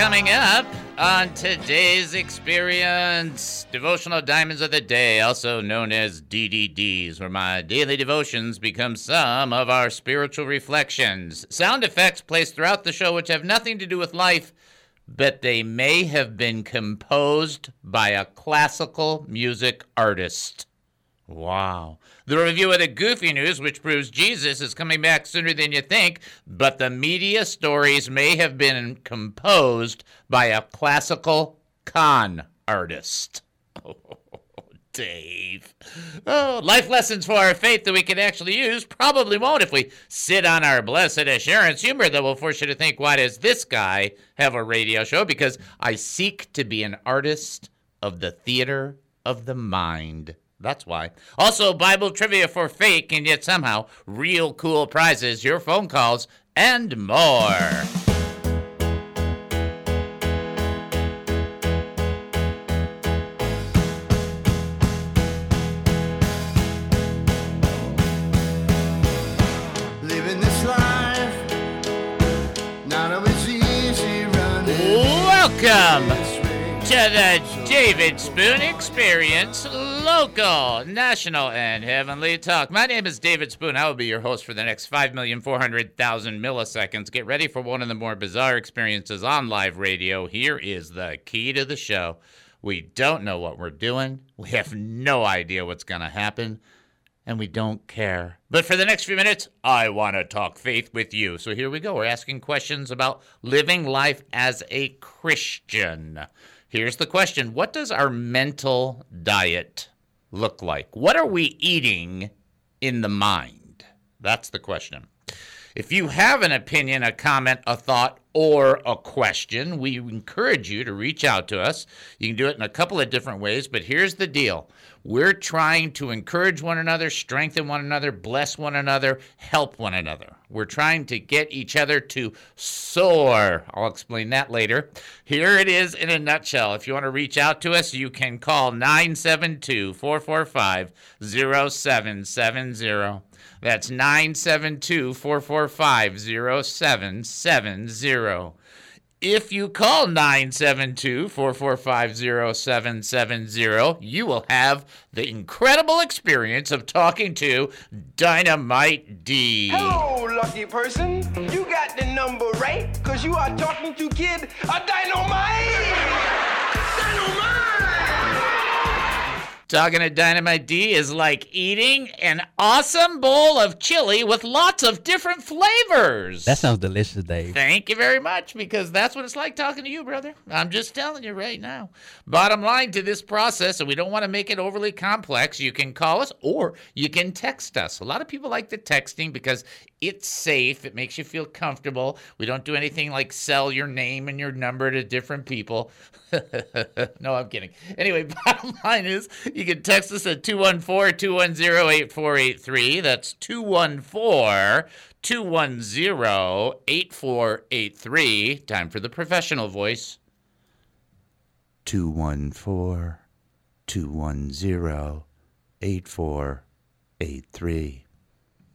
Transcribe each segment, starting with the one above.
coming up on today's experience. Devotional Diamonds of the Day, also known as DDDs, where my daily devotions become some of our spiritual reflections. Sound effects placed throughout the show which have nothing to do with life, but they may have been composed by a classical music artist. Wow. The review of the goofy news, which proves Jesus is coming back sooner than you think, but the media stories may have been composed by a classical con artist. Oh, Dave. Oh, life lessons for our faith that we can actually use probably won't if we sit on our blessed assurance humor that will force you to think, why does this guy have a radio show? Because I seek to be an artist of the theater of the mind. That's why. Also, Bible trivia for fake and yet somehow real cool prizes, your phone calls, and more. Living this life, not always easy running. Welcome to the David Spoon Experience, local, national, and heavenly talk. My name is David Spoon. I will be your host for the next 5,400,000 milliseconds. Get ready for one of the more bizarre experiences on live radio. Here is the key to the show. We don't know what we're doing, we have no idea what's going to happen. And we don't care. But for the next few minutes, I want to talk faith with you. So here we go. We're asking questions about living life as a Christian. Here's the question What does our mental diet look like? What are we eating in the mind? That's the question. If you have an opinion, a comment, a thought, or a question, we encourage you to reach out to us. You can do it in a couple of different ways, but here's the deal. We're trying to encourage one another, strengthen one another, bless one another, help one another. We're trying to get each other to soar. I'll explain that later. Here it is in a nutshell. If you want to reach out to us, you can call 972 445 0770. That's 972 445 0770. If you call 972 445 0770, you will have the incredible experience of talking to Dynamite D. Hello, lucky person. You got the number right, cause you are talking to Kid a Dynamite! Talking to Dynamite D is like eating an awesome bowl of chili with lots of different flavors. That sounds delicious, Dave. Thank you very much, because that's what it's like talking to you, brother. I'm just telling you right now. Bottom line to this process, and we don't want to make it overly complex, you can call us or you can text us. A lot of people like the texting because it's safe, it makes you feel comfortable. We don't do anything like sell your name and your number to different people. no, I'm kidding. Anyway, bottom line is you can text us at 214 210 8483. That's 214 210 8483. Time for the professional voice. 214 210 8483.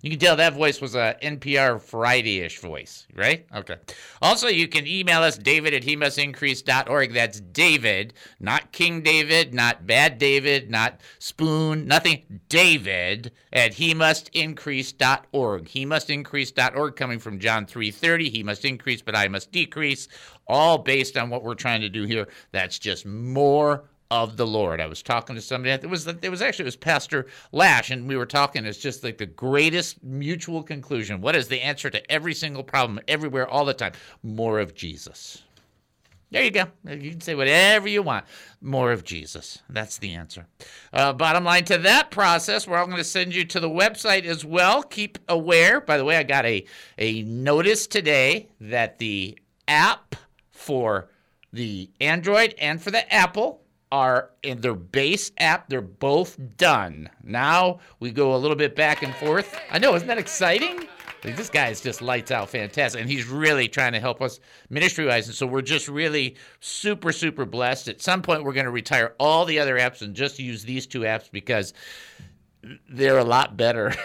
You can tell that voice was a NPR Friday-ish voice, right? Okay. Also, you can email us, david at he must. That's David, not King David, not Bad David, not Spoon, nothing. David at he must. He must increase.org coming from John 3.30. He must increase, but I must decrease. All based on what we're trying to do here. That's just more of the Lord. I was talking to somebody. It was it was actually it was Pastor Lash, and we were talking. It's just like the greatest mutual conclusion. What is the answer to every single problem, everywhere, all the time? More of Jesus. There you go. You can say whatever you want. More of Jesus. That's the answer. Uh, bottom line to that process, we're all going to send you to the website as well. Keep aware. By the way, I got a a notice today that the app for the Android and for the Apple are in their base app. They're both done. Now we go a little bit back and forth. I know, isn't that exciting? This guy is just lights out fantastic, and he's really trying to help us ministry wise. And so we're just really super, super blessed. At some point, we're going to retire all the other apps and just use these two apps because they're a lot better.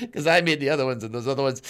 Because I made the other ones, and those other ones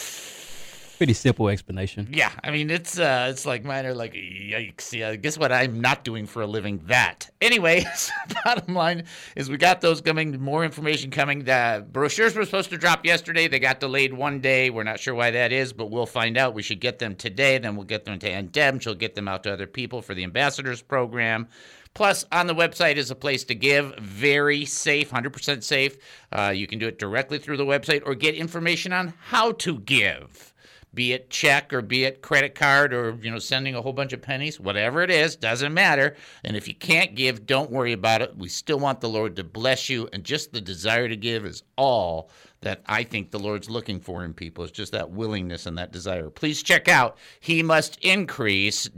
Pretty simple explanation. Yeah, I mean it's uh it's like mine are like yikes. Yeah, guess what I'm not doing for a living? That. Anyway, bottom line is we got those coming. More information coming. The brochures were supposed to drop yesterday. They got delayed one day. We're not sure why that is, but we'll find out. We should get them today. Then we'll get them to Aunt Deb. She'll get them out to other people for the ambassadors program. Plus, on the website is a place to give. Very safe, 100% safe. Uh, you can do it directly through the website or get information on how to give be it check or be it credit card or you know sending a whole bunch of pennies whatever it is doesn't matter. And if you can't give don't worry about it. We still want the lord to bless you and just the desire to give is all that i think the lord's looking for in people. Is just that willingness and that desire. Please check out he must increase.org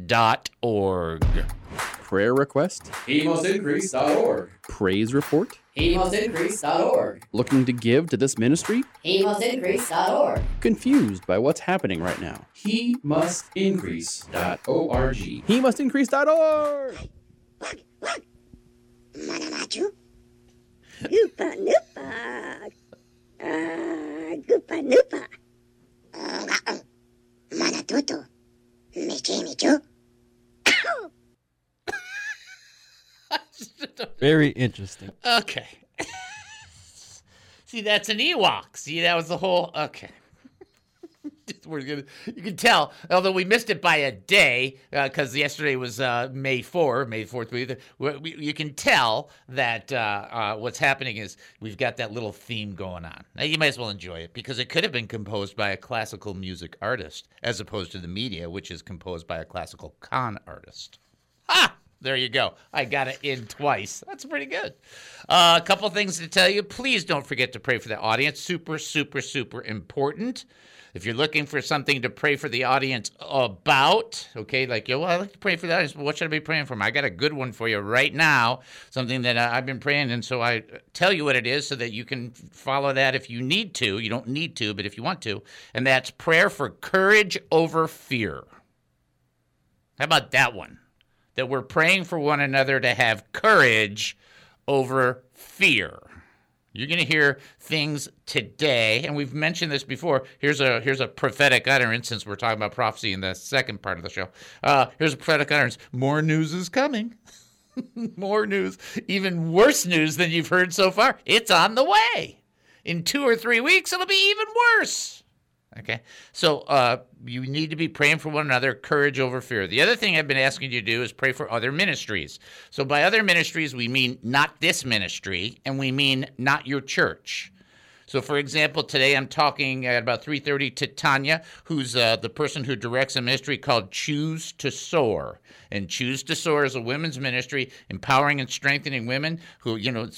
Prayer request, HeMustIncrease.org. praise report, HeMustIncrease.org. looking to give to this ministry, HeMustIncrease.org. confused by what's happening right now. HeMustIncrease.org. He must increase.org. Manamaju. Noopa noopa. Ah, goopa noopa. Uh, Manatuto. Michi michu. Very interesting. okay. See that's an ewok. See that was the whole okay. We're gonna you can tell although we missed it by a day because yesterday was uh, may 4 may 4th we, we, we, you can tell that uh, uh, what's happening is we've got that little theme going on. Now you might as well enjoy it because it could have been composed by a classical music artist as opposed to the media which is composed by a classical con artist. Ha there you go. I got it in twice. That's pretty good. Uh, a couple things to tell you. Please don't forget to pray for the audience. Super, super, super important. If you're looking for something to pray for the audience about, okay, like, yo, well, I like to pray for the audience, but what should I be praying for? I got a good one for you right now, something that uh, I've been praying, and so I tell you what it is so that you can follow that if you need to. You don't need to, but if you want to, and that's prayer for courage over fear. How about that one? That we're praying for one another to have courage over fear. You're going to hear things today, and we've mentioned this before. Here's a here's a prophetic utterance since we're talking about prophecy in the second part of the show. Uh, here's a prophetic utterance. More news is coming. More news, even worse news than you've heard so far. It's on the way. In two or three weeks, it'll be even worse. Okay, so uh, you need to be praying for one another, courage over fear. The other thing I've been asking you to do is pray for other ministries. So by other ministries, we mean not this ministry, and we mean not your church. So, for example, today I'm talking at about 3:30 to Tanya, who's uh, the person who directs a ministry called Choose to Soar. And Choose to Soar is a women's ministry empowering and strengthening women who, you know,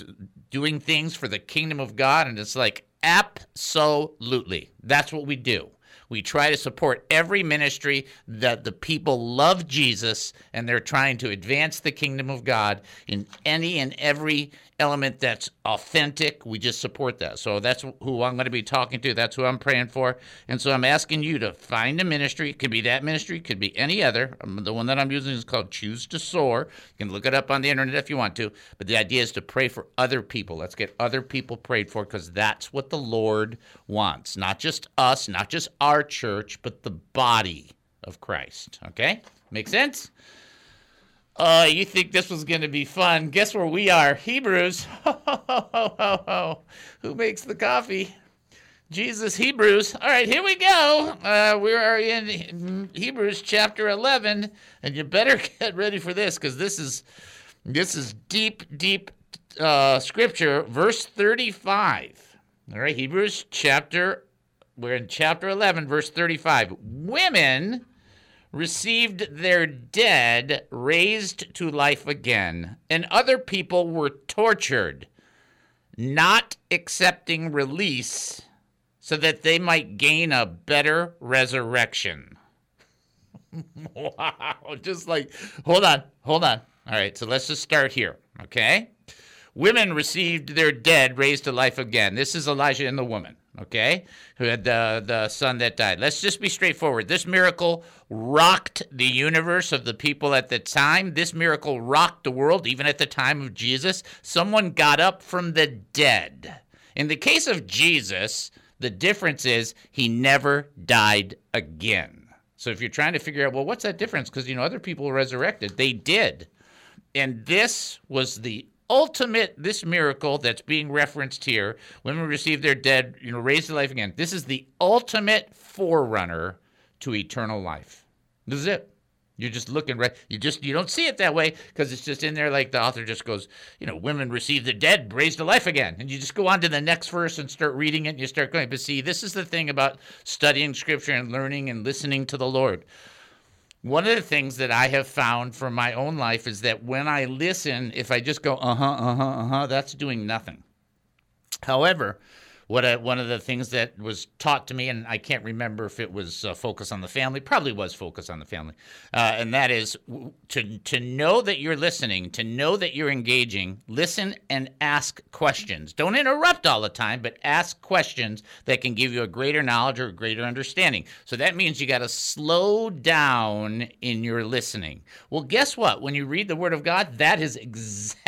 doing things for the kingdom of God. And it's like absolutely, that's what we do. We try to support every ministry that the people love Jesus and they're trying to advance the kingdom of God in any and every element that's authentic. We just support that. So that's who I'm going to be talking to. That's who I'm praying for. And so I'm asking you to find a ministry. It could be that ministry, it could be any other. Um, The one that I'm using is called Choose to Soar. You can look it up on the internet if you want to. But the idea is to pray for other people. Let's get other people prayed for because that's what the Lord wants. Not just us, not just our church, but the body of Christ. Okay? Make sense? Uh, you think this was going to be fun? Guess where we are? Hebrews. Who makes the coffee? Jesus, Hebrews. All right, here we go. Uh, we are in Hebrews chapter 11, and you better get ready for this because this is this is deep, deep uh, scripture. Verse 35. All right, Hebrews chapter. We're in chapter 11, verse 35. Women received their dead raised to life again, and other people were tortured, not accepting release so that they might gain a better resurrection. wow. Just like, hold on, hold on. All right, so let's just start here, okay? Women received their dead raised to life again. This is Elijah and the woman, okay, who had the, the son that died. Let's just be straightforward. This miracle rocked the universe of the people at the time. This miracle rocked the world, even at the time of Jesus. Someone got up from the dead. In the case of Jesus, The difference is he never died again. So if you're trying to figure out, well, what's that difference? Because, you know, other people resurrected. They did. And this was the ultimate, this miracle that's being referenced here. Women receive their dead, you know, raised to life again. This is the ultimate forerunner to eternal life. This is it. You're just looking right. You just you don't see it that way because it's just in there. Like the author just goes, you know, women receive the dead, raised to life again, and you just go on to the next verse and start reading it. and You start going. But see, this is the thing about studying Scripture and learning and listening to the Lord. One of the things that I have found from my own life is that when I listen, if I just go, uh huh, uh huh, uh huh, that's doing nothing. However, what one of the things that was taught to me, and I can't remember if it was uh, focus on the family, probably was focus on the family, uh, and that is to to know that you're listening, to know that you're engaging. Listen and ask questions. Don't interrupt all the time, but ask questions that can give you a greater knowledge or a greater understanding. So that means you got to slow down in your listening. Well, guess what? When you read the Word of God, that is exactly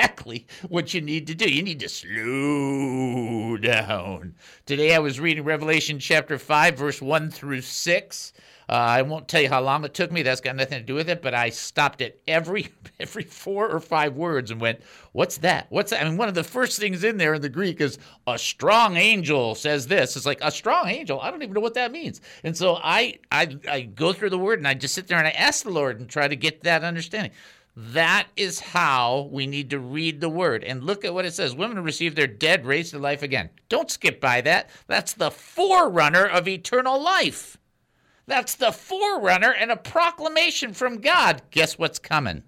what you need to do. You need to slow down. Today I was reading Revelation chapter 5, verse 1 through 6. Uh, I won't tell you how long it took me. That's got nothing to do with it. But I stopped at every every four or five words and went, "What's that? What's that?" I mean, one of the first things in there in the Greek is a strong angel says this. It's like a strong angel. I don't even know what that means. And so I I I go through the word and I just sit there and I ask the Lord and try to get that understanding. That is how we need to read the word. And look at what it says Women receive their dead raised to life again. Don't skip by that. That's the forerunner of eternal life. That's the forerunner and a proclamation from God. Guess what's coming?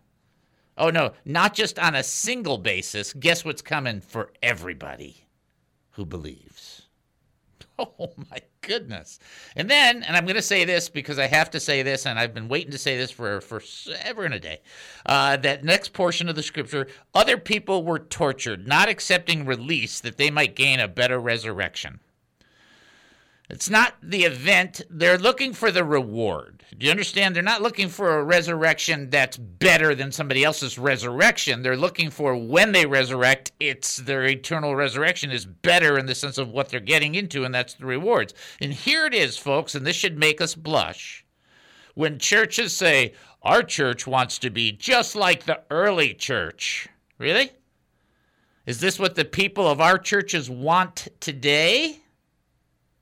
Oh, no, not just on a single basis. Guess what's coming for everybody who believes? Oh, my goodness. And then, and I'm going to say this because I have to say this, and I've been waiting to say this for, for ever and a day. Uh, that next portion of the scripture other people were tortured, not accepting release that they might gain a better resurrection. It's not the event. They're looking for the reward. Do you understand? They're not looking for a resurrection that's better than somebody else's resurrection. They're looking for when they resurrect, it's their eternal resurrection is better in the sense of what they're getting into, and that's the rewards. And here it is, folks, and this should make us blush. When churches say, our church wants to be just like the early church. Really? Is this what the people of our churches want today?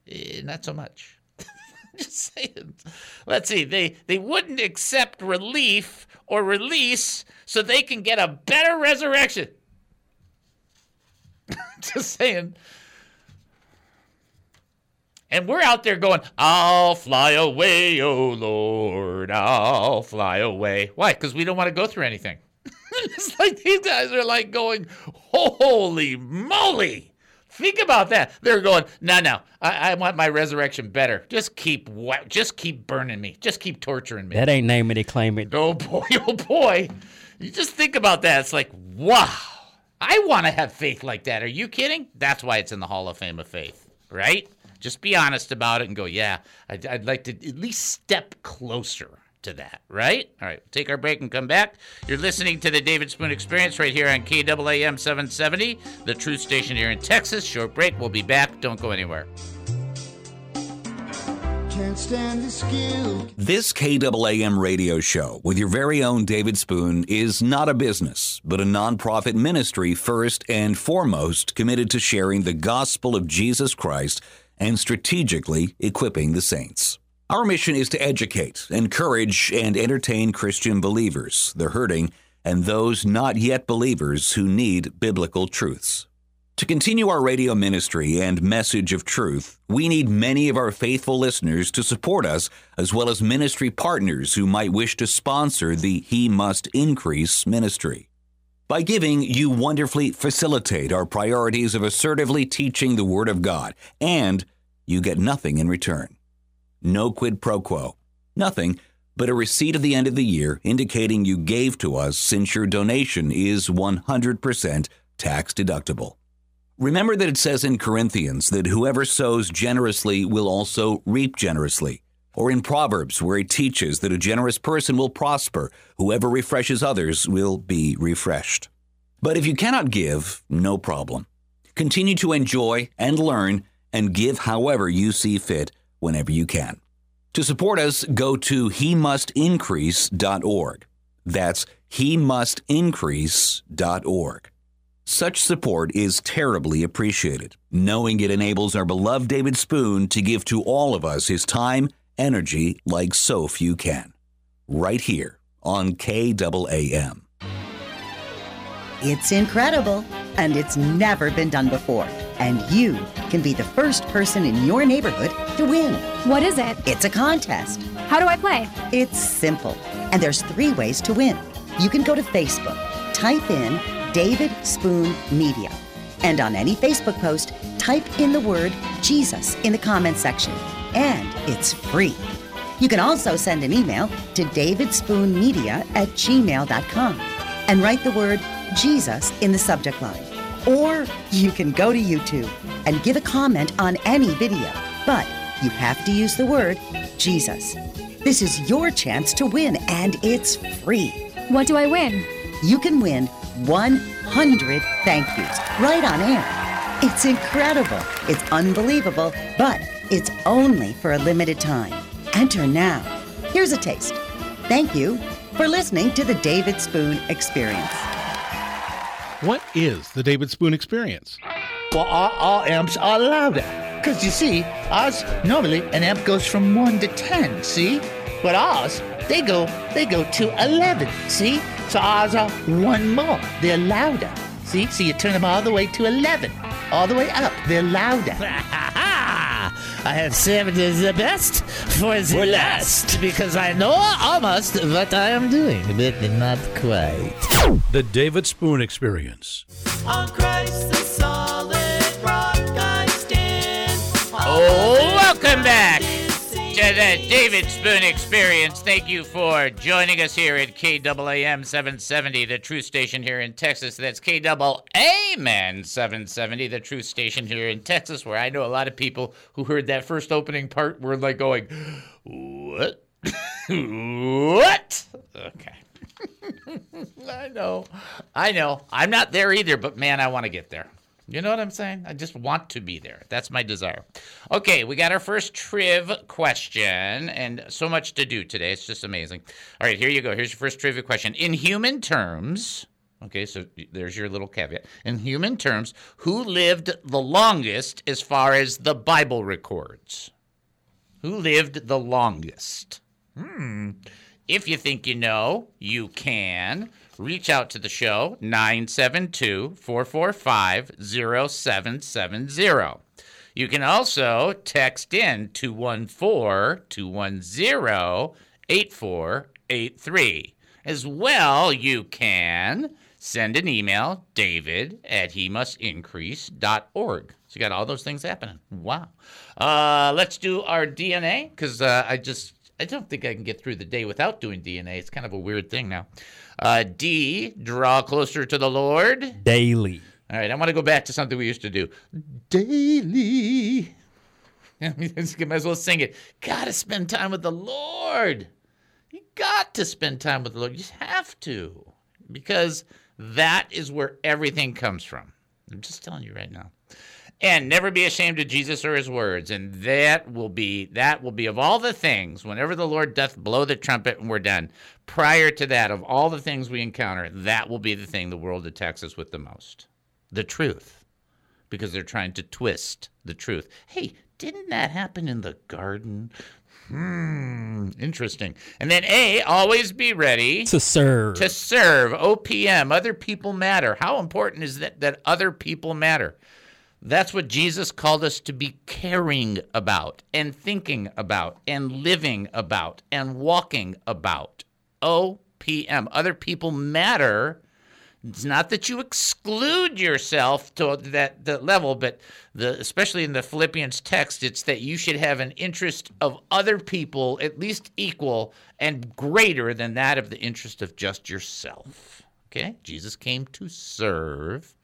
Eh, not so much. Just saying. Let's see. They they wouldn't accept relief or release so they can get a better resurrection. Just saying. And we're out there going, I'll fly away, oh Lord, I'll fly away. Why? Because we don't want to go through anything. it's like these guys are like going, holy moly. Think about that. They're going, no, no. I, I want my resurrection better. Just keep, just keep burning me. Just keep torturing me. That ain't name it, claim it. Oh boy, oh boy. You just think about that. It's like, wow. I want to have faith like that. Are you kidding? That's why it's in the Hall of Fame of Faith, right? Just be honest about it and go, yeah, I'd, I'd like to at least step closer to that, right? All right, take our break and come back. You're listening to the David Spoon Experience right here on KAAM 770, the truth station here in Texas. Short break. We'll be back. Don't go anywhere. Can't stand this guilt. This KAAM radio show with your very own David Spoon is not a business, but a nonprofit ministry first and foremost committed to sharing the gospel of Jesus Christ and strategically equipping the saints. Our mission is to educate, encourage, and entertain Christian believers, the hurting, and those not yet believers who need biblical truths. To continue our radio ministry and message of truth, we need many of our faithful listeners to support us, as well as ministry partners who might wish to sponsor the He Must Increase ministry. By giving, you wonderfully facilitate our priorities of assertively teaching the Word of God, and you get nothing in return. No quid pro quo. Nothing but a receipt at the end of the year indicating you gave to us since your donation is 100% tax deductible. Remember that it says in Corinthians that whoever sows generously will also reap generously. Or in Proverbs, where it teaches that a generous person will prosper, whoever refreshes others will be refreshed. But if you cannot give, no problem. Continue to enjoy and learn and give however you see fit whenever you can. To support us, go to he must increase.org. That's he must increase.org. Such support is terribly appreciated, knowing it enables our beloved David Spoon to give to all of us his time, energy like so few can. Right here on KAAM. It's incredible, and it's never been done before. And you can be the first person in your neighborhood to win. What is it? It's a contest. How do I play? It's simple, and there's three ways to win. You can go to Facebook, type in David Spoon Media, and on any Facebook post, type in the word Jesus in the comment section, and it's free. You can also send an email to davidspoonmedia at gmail.com and write the word Jesus in the subject line. Or you can go to YouTube and give a comment on any video, but you have to use the word Jesus. This is your chance to win, and it's free. What do I win? You can win 100 thank yous right on air. It's incredible. It's unbelievable, but it's only for a limited time. Enter now. Here's a taste. Thank you for listening to the David Spoon Experience. What is the David Spoon Experience? Well, all, all amps are louder. Because you see, ours normally an amp goes from 1 to 10, see? But ours, they go they go to 11, see? So ours are one more. They're louder. See? So you turn them all the way to 11. All the way up. They're louder. I have saved the best for the last because I know almost what I am doing, but not quite. The David Spoon Experience. On Christ the solid rock I stand. Oh, welcome back to the David Spoon Experience. Thank you for joining us here at KAAM 770, the Truth station here in Texas. That's KAAM 770, the Truth station here in Texas, where I know a lot of people who heard that first opening part were like going, What? what? Okay. I know. I know. I'm not there either, but man, I want to get there. You know what I'm saying? I just want to be there. That's my desire. Okay, we got our first triv question, and so much to do today. It's just amazing. All right, here you go. Here's your first trivia question. In human terms, okay, so there's your little caveat. In human terms, who lived the longest as far as the Bible records? Who lived the longest? Hmm. If you think you know, you can reach out to the show 972 445 0770. You can also text in 214 210 8483. As well, you can send an email, david at he must increase.org. So you got all those things happening. Wow. Uh, let's do our DNA because uh, I just I don't think I can get through the day without doing DNA. It's kind of a weird thing now. Uh, D, draw closer to the Lord. Daily. All right, I want to go back to something we used to do. Daily. i might as well sing it. Gotta spend time with the Lord. You got to spend time with the Lord. You just have to. Because that is where everything comes from. I'm just telling you right now and never be ashamed of Jesus or his words. And that will be that will be of all the things, whenever the Lord doth blow the trumpet and we're done, prior to that, of all the things we encounter, that will be the thing the world attacks us with the most. The truth. Because they're trying to twist the truth. Hey, didn't that happen in the garden? Hmm, interesting. And then A, always be ready to serve. To serve. OPM, other people matter. How important is that that other people matter? That's what Jesus called us to be caring about and thinking about and living about and walking about. OPM. Other people matter. It's not that you exclude yourself to that, that level, but the, especially in the Philippians text, it's that you should have an interest of other people at least equal and greater than that of the interest of just yourself. Okay? Jesus came to serve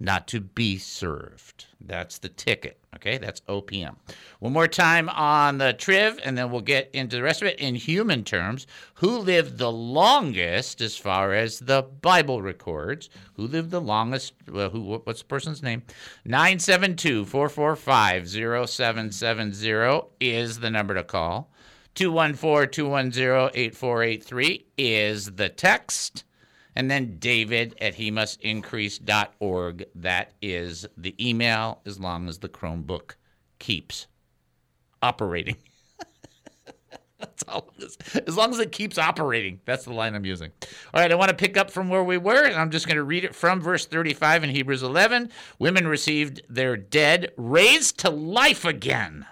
not to be served. That's the ticket. Okay, that's OPM. One more time on the triv, and then we'll get into the rest of it in human terms. Who lived the longest, as far as the Bible records? Who lived the longest? Well, who? What's the person's name? 972-445-0770 is the number to call. 214-210-8483 is the text. And then David at he must increase.org. That is the email as long as the Chromebook keeps operating. That's all. As long as it keeps operating. That's the line I'm using. All right, I want to pick up from where we were, and I'm just going to read it from verse 35 in Hebrews 11. Women received their dead raised to life again.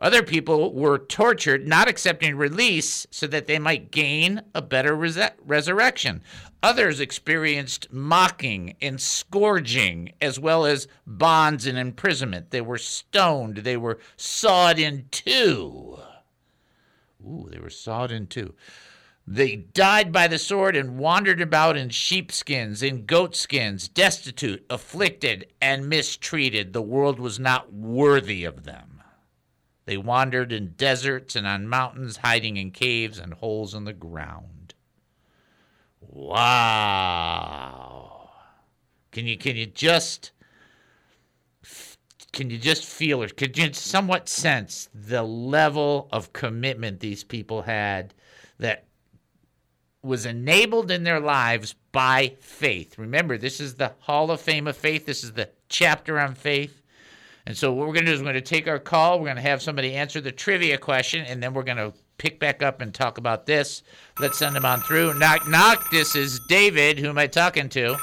Other people were tortured, not accepting release so that they might gain a better res- resurrection. Others experienced mocking and scourging, as well as bonds and imprisonment. They were stoned, they were sawed in two. Ooh, they were sawed in two. They died by the sword and wandered about in sheepskins, in goatskins, destitute, afflicted, and mistreated. The world was not worthy of them. They wandered in deserts and on mountains, hiding in caves and holes in the ground. Wow. Can you can you just can you just feel or could you somewhat sense the level of commitment these people had that was enabled in their lives by faith. Remember, this is the Hall of Fame of Faith. This is the chapter on faith. And so what we're going to do is we're going to take our call. We're going to have somebody answer the trivia question, and then we're going to pick back up and talk about this. Let's send them on through. Knock, knock. This is David. Who am I talking to?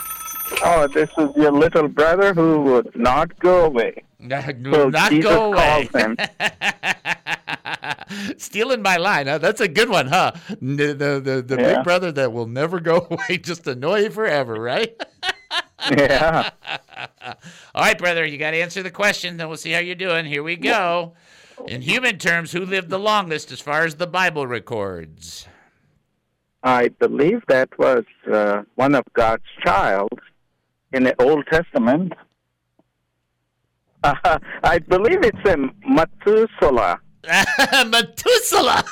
Oh, this is your little brother who would not go away. Not, So not Jesus go away. Stealing my line. Huh? That's a good one, huh? N- The the, the Yeah. big brother that will never go away, just annoy you forever, right? Yeah. All right, brother, you got to answer the question. Then we'll see how you're doing. Here we go. In human terms, who lived the longest as far as the Bible records? I believe that was uh, one of God's child in the Old Testament. Uh, I believe it's a Methuselah. Methuselah.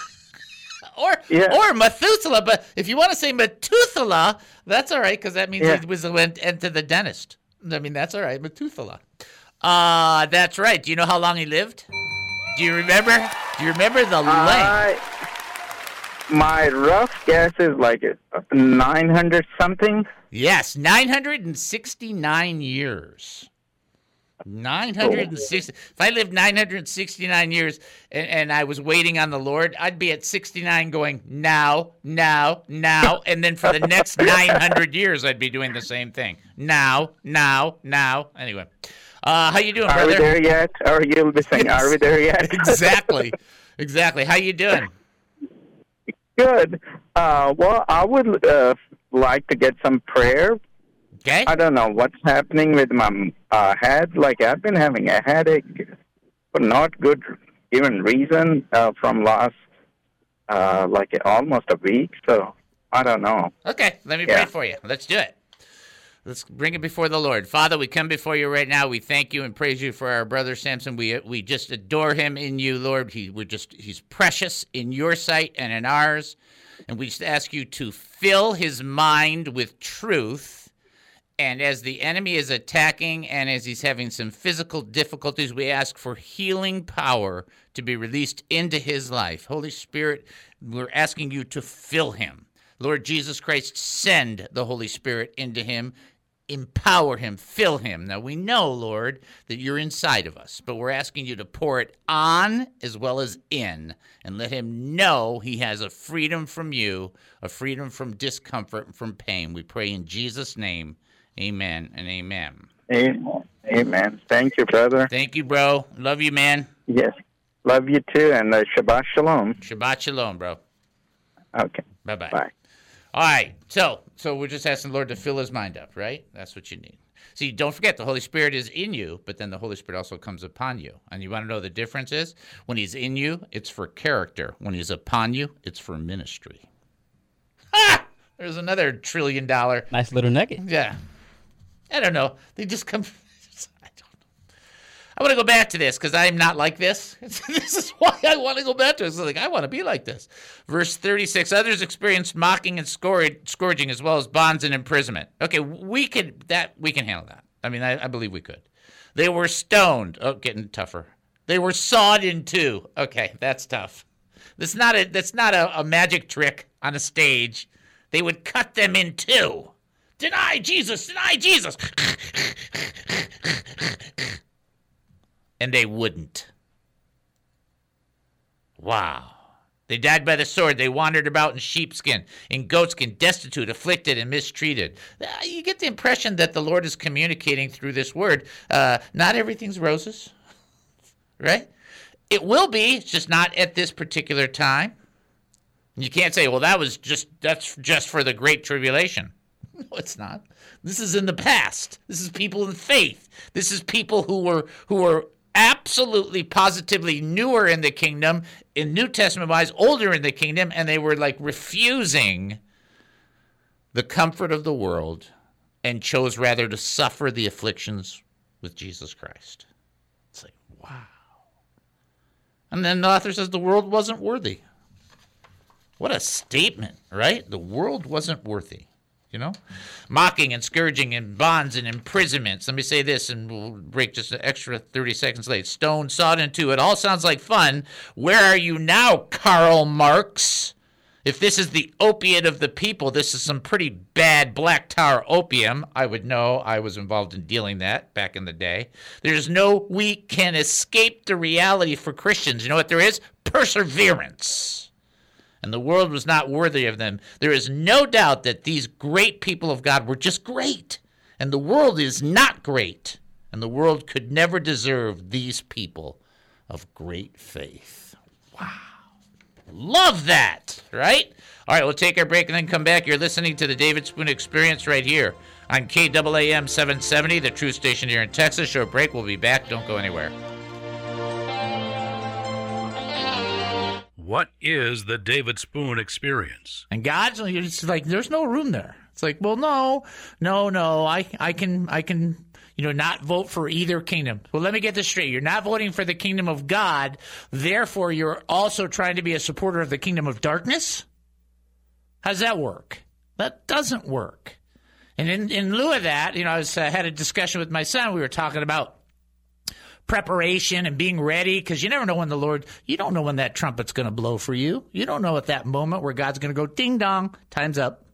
Or Yeah. or Methuselah, but if you want to say Methuselah, that's all right because that means Yeah. he was went into the dentist. I mean, that's all right, Methuselah. Uh, that's right. Do you know how long he lived? Do you remember? Do you remember the length? My rough guess is like uh, 900 something. Yes, 969 years. 960. If I lived 969 years and, and I was waiting on the Lord, I'd be at 69 going, now, now, now. And then for the next 900 years, I'd be doing the same thing. Now, now, now. Anyway, uh, how you doing, Are brother? we there yet? Are be saying, Are we there yet? exactly. Exactly. How you doing? Good. Uh, well, I would uh, like to get some prayer. Okay. I don't know what's happening with my uh, head. Like I've been having a headache for not good even reason uh, from last uh, like almost a week. So I don't know. Okay, let me Yeah. pray for you. Let's do it. Let's bring it before the Lord. Father, we come before you right now. We thank you and praise you for our brother Samson. We we just adore him in you, Lord. He we're just he's precious in your sight and in ours. And we just ask you to fill his mind with truth. And as the enemy is attacking and as he's having some physical difficulties, we ask for healing power to be released into his life. Holy Spirit, we're asking you to fill him. Lord Jesus Christ, send the Holy Spirit into him, empower him, fill him. Now we know, Lord, that you're inside of us, but we're asking you to pour it on as well as in and let him know he has a freedom from you, a freedom from discomfort and from pain. We pray in Jesus' name. Amen and amen. Amen. Amen. Thank you, brother. Thank you, bro. Love you, man. Yes. Love you too, and uh, Shabbat Shalom. Shabbat shalom, bro. Okay. Bye-bye. Bye. All right. So, so we're just asking the Lord to fill his mind up, right? That's what you need. See, don't forget the Holy Spirit is in you, but then the Holy Spirit also comes upon you. And you want to know the difference is when he's in you, it's for character. When he's upon you, it's for ministry. Ah! There's another trillion dollar. Nice little nugget. Yeah. I don't know. They just come. I don't know. I want to go back to this because I'm not like this. this is why I want to go back to. It's like I want to be like this. Verse 36: Others experienced mocking and scourging as well as bonds and imprisonment. Okay, we could that we can handle that. I mean, I, I believe we could. They were stoned. Oh, getting tougher. They were sawed in two. Okay, that's tough. That's not a that's not a, a magic trick on a stage. They would cut them in two. Deny Jesus, deny Jesus. and they wouldn't. Wow. They died by the sword. They wandered about in sheepskin, in goatskin, destitute, afflicted, and mistreated. Uh, You get the impression that the Lord is communicating through this word. Uh, not everything's roses, right? It will be, it's just not at this particular time. You can't say, well, that was just that's just for the great tribulation. No, it's not. This is in the past. This is people in faith. This is people who were who were absolutely positively newer in the kingdom, in New Testament wise, older in the kingdom, and they were like refusing the comfort of the world and chose rather to suffer the afflictions with Jesus Christ. It's like, wow. And then the author says the world wasn't worthy. What a statement, right? The world wasn't worthy. You know, mocking and scourging and bonds and imprisonments. Let me say this, and we'll break just an extra 30 seconds late. Stone, sawed in two. It all sounds like fun. Where are you now, Karl Marx? If this is the opiate of the people, this is some pretty bad black tar opium. I would know. I was involved in dealing that back in the day. There's no we can escape the reality for Christians. You know what there is? Perseverance and the world was not worthy of them. There is no doubt that these great people of God were just great, and the world is not great, and the world could never deserve these people of great faith. Wow. Love that, right? All right, we'll take our break and then come back. You're listening to the David Spoon Experience right here on KAAM 770, the Truth station here in Texas. Short break. We'll be back. Don't go anywhere. What is the David Spoon experience? And God's it's like there's no room there. It's like, well, no, no, no. I I can I can you know not vote for either kingdom. Well, let me get this straight. You're not voting for the kingdom of God, therefore you're also trying to be a supporter of the kingdom of darkness? How does that work? That doesn't work. And in, in lieu of that, you know, I was, uh, had a discussion with my son. We were talking about preparation and being ready because you never know when the Lord, you don't know when that trumpet's going to blow for you. You don't know at that moment where God's going to go ding dong, time's up.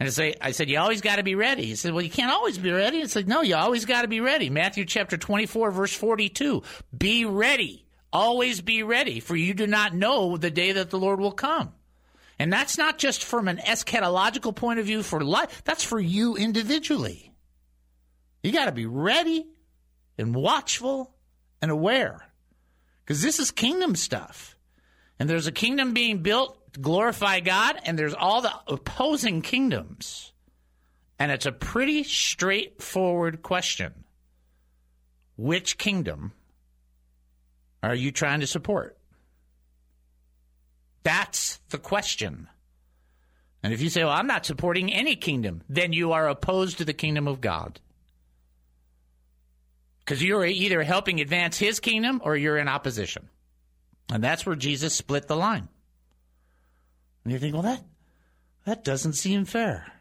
And I say, I said, you always got to be ready. He said, well, you can't always be ready. It's like, no, you always got to be ready. Matthew chapter 24, verse 42. Be ready. Always be ready, for you do not know the day that the Lord will come. And that's not just from an eschatological point of view for life, that's for you individually. You got to be ready and watchful and aware because this is kingdom stuff. And there's a kingdom being built to glorify God, and there's all the opposing kingdoms. And it's a pretty straightforward question Which kingdom are you trying to support? That's the question. And if you say, well, I'm not supporting any kingdom, then you are opposed to the kingdom of God. Because you're either helping advance his kingdom or you're in opposition. And that's where Jesus split the line. And you think, well, that, that doesn't seem fair.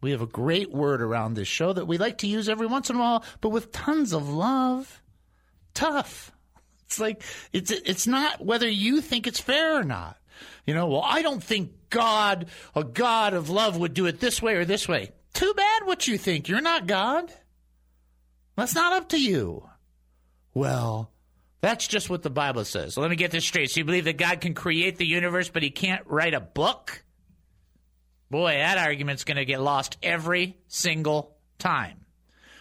We have a great word around this show that we like to use every once in a while, but with tons of love. Tough. It's like it's it's not whether you think it's fair or not. You know, well, I don't think God, a God of love, would do it this way or this way. Too bad what you think. You're not God. That's not up to you. Well, that's just what the Bible says. So let me get this straight. So you believe that God can create the universe, but he can't write a book? Boy, that argument's going to get lost every single time.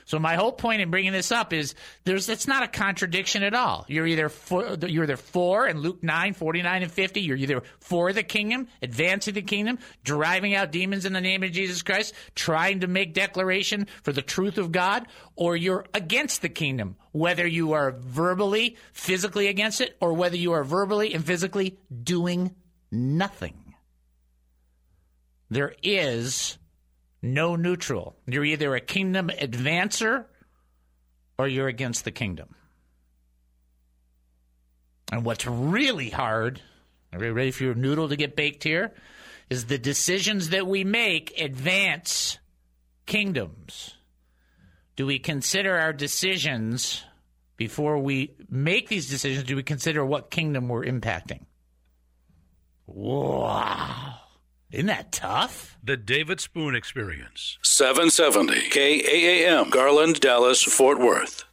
So my whole point in bringing this up is there's it's not a contradiction at all. You're either for you're either for in Luke 9, 49 and 50, you're either for the kingdom, advancing the kingdom, driving out demons in the name of Jesus Christ, trying to make declaration for the truth of God, or you're against the kingdom, whether you are verbally, physically against it, or whether you are verbally and physically doing nothing. There is no neutral. You're either a kingdom advancer or you're against the kingdom. And what's really hard, are you ready for your noodle to get baked here? Is the decisions that we make advance kingdoms? Do we consider our decisions before we make these decisions? Do we consider what kingdom we're impacting? Wow. Isn't that tough? The David Spoon Experience. 770 KAAM, Garland, Dallas, Fort Worth.